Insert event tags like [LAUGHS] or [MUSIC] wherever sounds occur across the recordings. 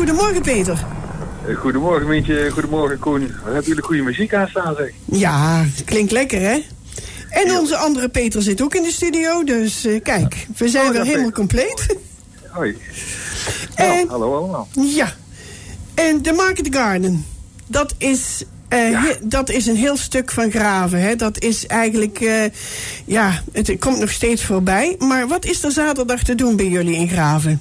Goedemorgen, Peter. Eh, Goedemorgen, Mientje. Goedemorgen, Koen. Hebben jullie goede muziek aanstaan, zeg? Ja, klinkt lekker, hè? En onze andere Peter zit ook in de studio, dus eh, kijk, we zijn Oh, weer helemaal Peter. compleet. Hoi. [LAUGHS] En- Nou, hallo allemaal. Ja. En de Market Garden, dat is, eh, Ja. he- dat is een heel stuk van graven. Hè? Dat is eigenlijk, ja, het komt nog steeds voorbij. Maar wat is er zaterdag te doen bij jullie in graven?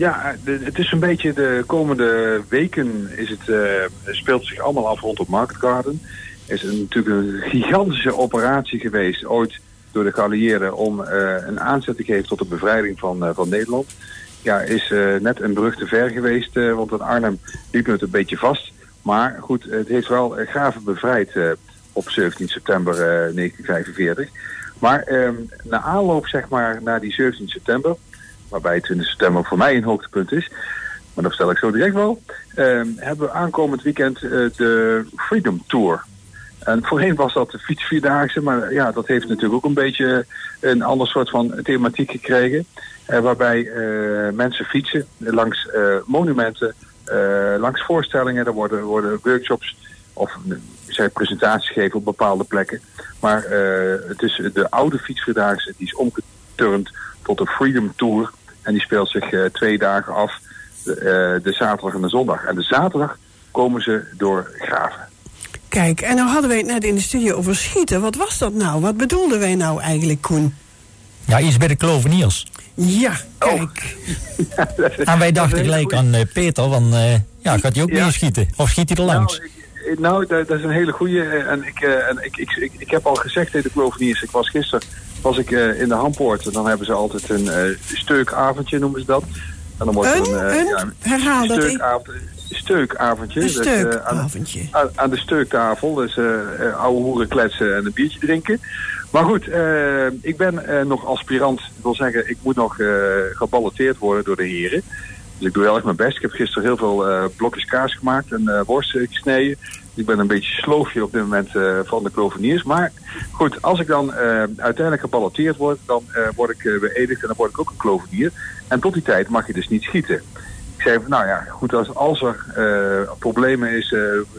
Ja, het is een beetje de komende weken is het, eh, speelt zich allemaal af rondom Market Garden. is natuurlijk een gigantische operatie geweest, ooit door de geallieerden, om eh, een aanzet te geven tot de bevrijding van, eh, van Nederland. Ja, is net een brug te ver geweest, want in Arnhem liep het een beetje vast. Maar goed, het heeft wel graven bevrijd op 17 september eh, 1945. Maar ehm, na aanloop zeg maar naar die 17 september, waarbij 20 september voor mij een hoogtepunt is, maar dat vertel ik zo direct wel, ehm, hebben we aankomend weekend eh, de Freedom Tour. En [LAUGHS] voorheen was dat de fietsvierdaagse, maar ja, dat heeft natuurlijk ook een beetje een ander soort van thematiek gekregen. Eh, waarbij eh, mensen fietsen langs monumenten, langs voorstellingen. Er worden, worden workshops of zij presentaties geven op bepaalde plekken. Maar het is de oude fietsvierdaagse, die is omgeturnd tot de Freedom Tour. En die speelt zich eh, twee dagen af, de, eh, de zaterdag en de zondag. En de zaterdag komen ze door graven. Kijk, en nou hadden wij het net in de studio over schieten. Wat was dat nou? Wat bedoelden wij nou eigenlijk, Koen? Ja, iets bij de kloveniers. Ja, Oh. kijk. [LAUGHS] En wij dachten gelijk aan eh, Peter, van eh, ja, gaat hij ook Ja. schieten? Of schiet hij er langs? Nou, ik- nou dat, is een hele goeie. eh, En, ik, en ik, ik, ik, ik heb al gezegd tegen de Kloveniers, ik was gisteren was ik, eh, in de Hampoort. Dan hebben ze altijd een eh, steukavondje, noemen ze dat. En dan wordt er Een, een, eh, een, ja, herhaal dat. ik- steukavond, steukavondje. Een Dus, aan, steukavondje. aan, aan de steuktafel. Dus eh, oude hoeren kletsen en een biertje drinken. Maar goed, ik ben nog aspirant. Dat wil zeggen, ik moet nog geballoteerd worden door de heren. Dus ik doe heel erg mijn best. Ik heb gisteren heel veel blokjes kaas gemaakt en worst gesneden. Ik ben een beetje sloofje op dit moment eh, van de kloveniers. Maar goed, als ik dan eh, uiteindelijk geballoteerd word, dan eh, word ik beëdigd en dan word ik ook een klovenier. En tot die tijd mag je dus niet schieten. Ik zei van, nou ja, goed, als, als er problemen is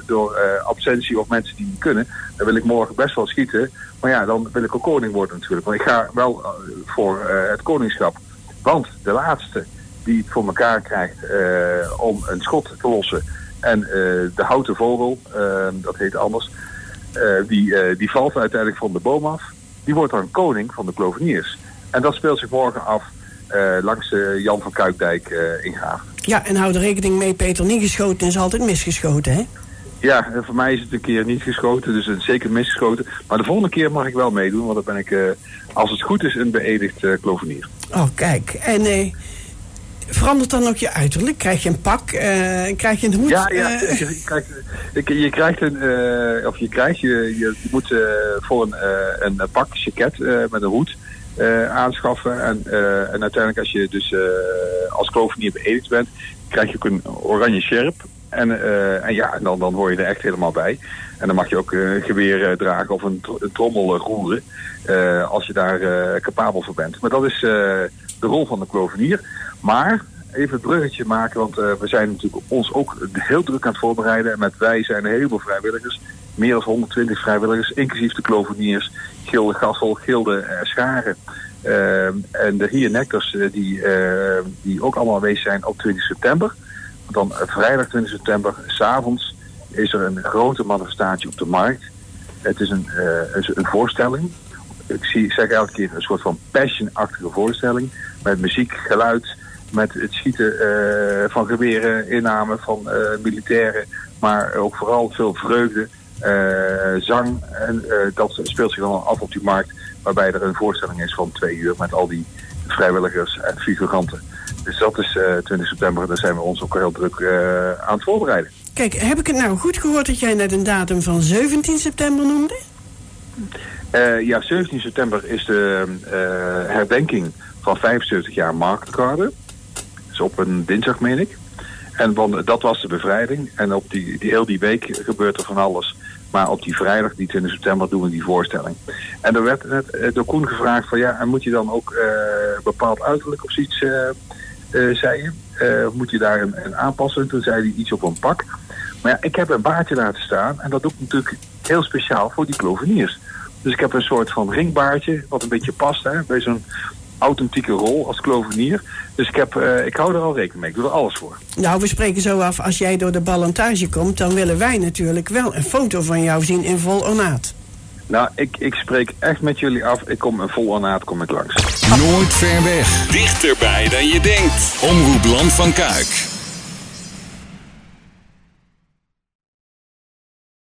door absentie of mensen die niet kunnen, dan wil ik morgen best wel schieten. Maar ja, dan wil ik ook koning worden natuurlijk. Want ik ga wel voor het koningschap. Want de laatste die het voor elkaar krijgt om een schot te lossen en eh, de houten vogel, eh, dat heet anders, eh, die, eh, die valt uiteindelijk van de boom af. Die wordt dan koning van de kloveniers. En dat speelt zich morgen af langs Jan van Kuikdijk in Graaf. Ja, en hou er rekening mee, Peter. Niet geschoten is altijd misgeschoten, hè? Ja, voor mij is het een keer niet geschoten, dus het is zeker misgeschoten. Maar de volgende keer mag ik wel meedoen, want dan ben ik, als het goed is, een beëdigd klovenier. Oh, kijk. En eh, verandert dan ook je uiterlijk? Krijg je een pak? eh, krijg je een hoed? Ja, ja Eh, [LAUGHS] je, krijgt, een, eh, of je krijgt, je, je, je moet voor een, een pak, jacket met een hoed aanschaffen. En, en uiteindelijk als je dus als klovenier beëdigd bent, krijg je ook een oranje sjerp. En, en ja, en dan, dan hoor je er echt helemaal bij. En dan mag je ook een geweer dragen of een, een trommel roeren. als je daar capabel voor bent. Maar dat is de rol van de klovenier. Maar even het bruggetje maken, want eh, we zijn natuurlijk ons ook heel druk aan het voorbereiden. En met wij zijn heel veel vrijwilligers. Meer dan 120 vrijwilligers, inclusief de kloveniers, Gilde Gassel, Gilde eh, Scharen. Eh, en de reenactors eh, die, die ook allemaal aanwezig zijn op 20 september. Want dan vrijdag 20 september, s'avonds, is er een grote manifestatie op de markt. Het is een, een, een voorstelling. Ik zie, zeg elke keer een soort van passion-achtige voorstelling. Met muziek, geluid, met het schieten eh, van geweren, inname van eh, militairen. Maar ook vooral veel vreugde, eh, zang. En dat speelt zich dan af op die markt. Waarbij er een voorstelling is van twee uur met al die vrijwilligers en figuranten. Dus dat is eh 20 september. Daar zijn we ons ook heel druk aan het voorbereiden. Kijk, heb ik het nou goed gehoord dat jij net een datum van 17 september noemde? Ja, 17 september is de herdenking van 75 jaar Marktgarden. Op een dinsdag, meen ik. En want dat was de bevrijding. En op die, heel die week gebeurt er van alles. Maar op die vrijdag, die 20 september, doen we die voorstelling. En er werd net eh, door Koen gevraagd van ja, en moet je dan ook eh, bepaald uiterlijk of zoiets eh, eh, zei je. Eh, moet je daar een, een aanpassen? Toen zei hij iets op een pak. Maar ja, ik heb een baardje laten staan. En dat doe ik natuurlijk heel speciaal voor die kloveniers. Dus ik heb een soort van ringbaardje, wat een beetje past hè, bij zo'n authentieke rol als klovenier. Dus ik, heb, eh, ik hou er al rekening mee. Ik doe er alles voor. Nou, we spreken zo af, als jij door de ballantage komt... dan willen wij natuurlijk wel een foto van jou zien in vol ornaat. Nou, ik, ik spreek echt met jullie af. Ik kom een vol ornaat kom ik langs. Nooit ver weg. Dichterbij dan je denkt. Omroep Land van Kuik.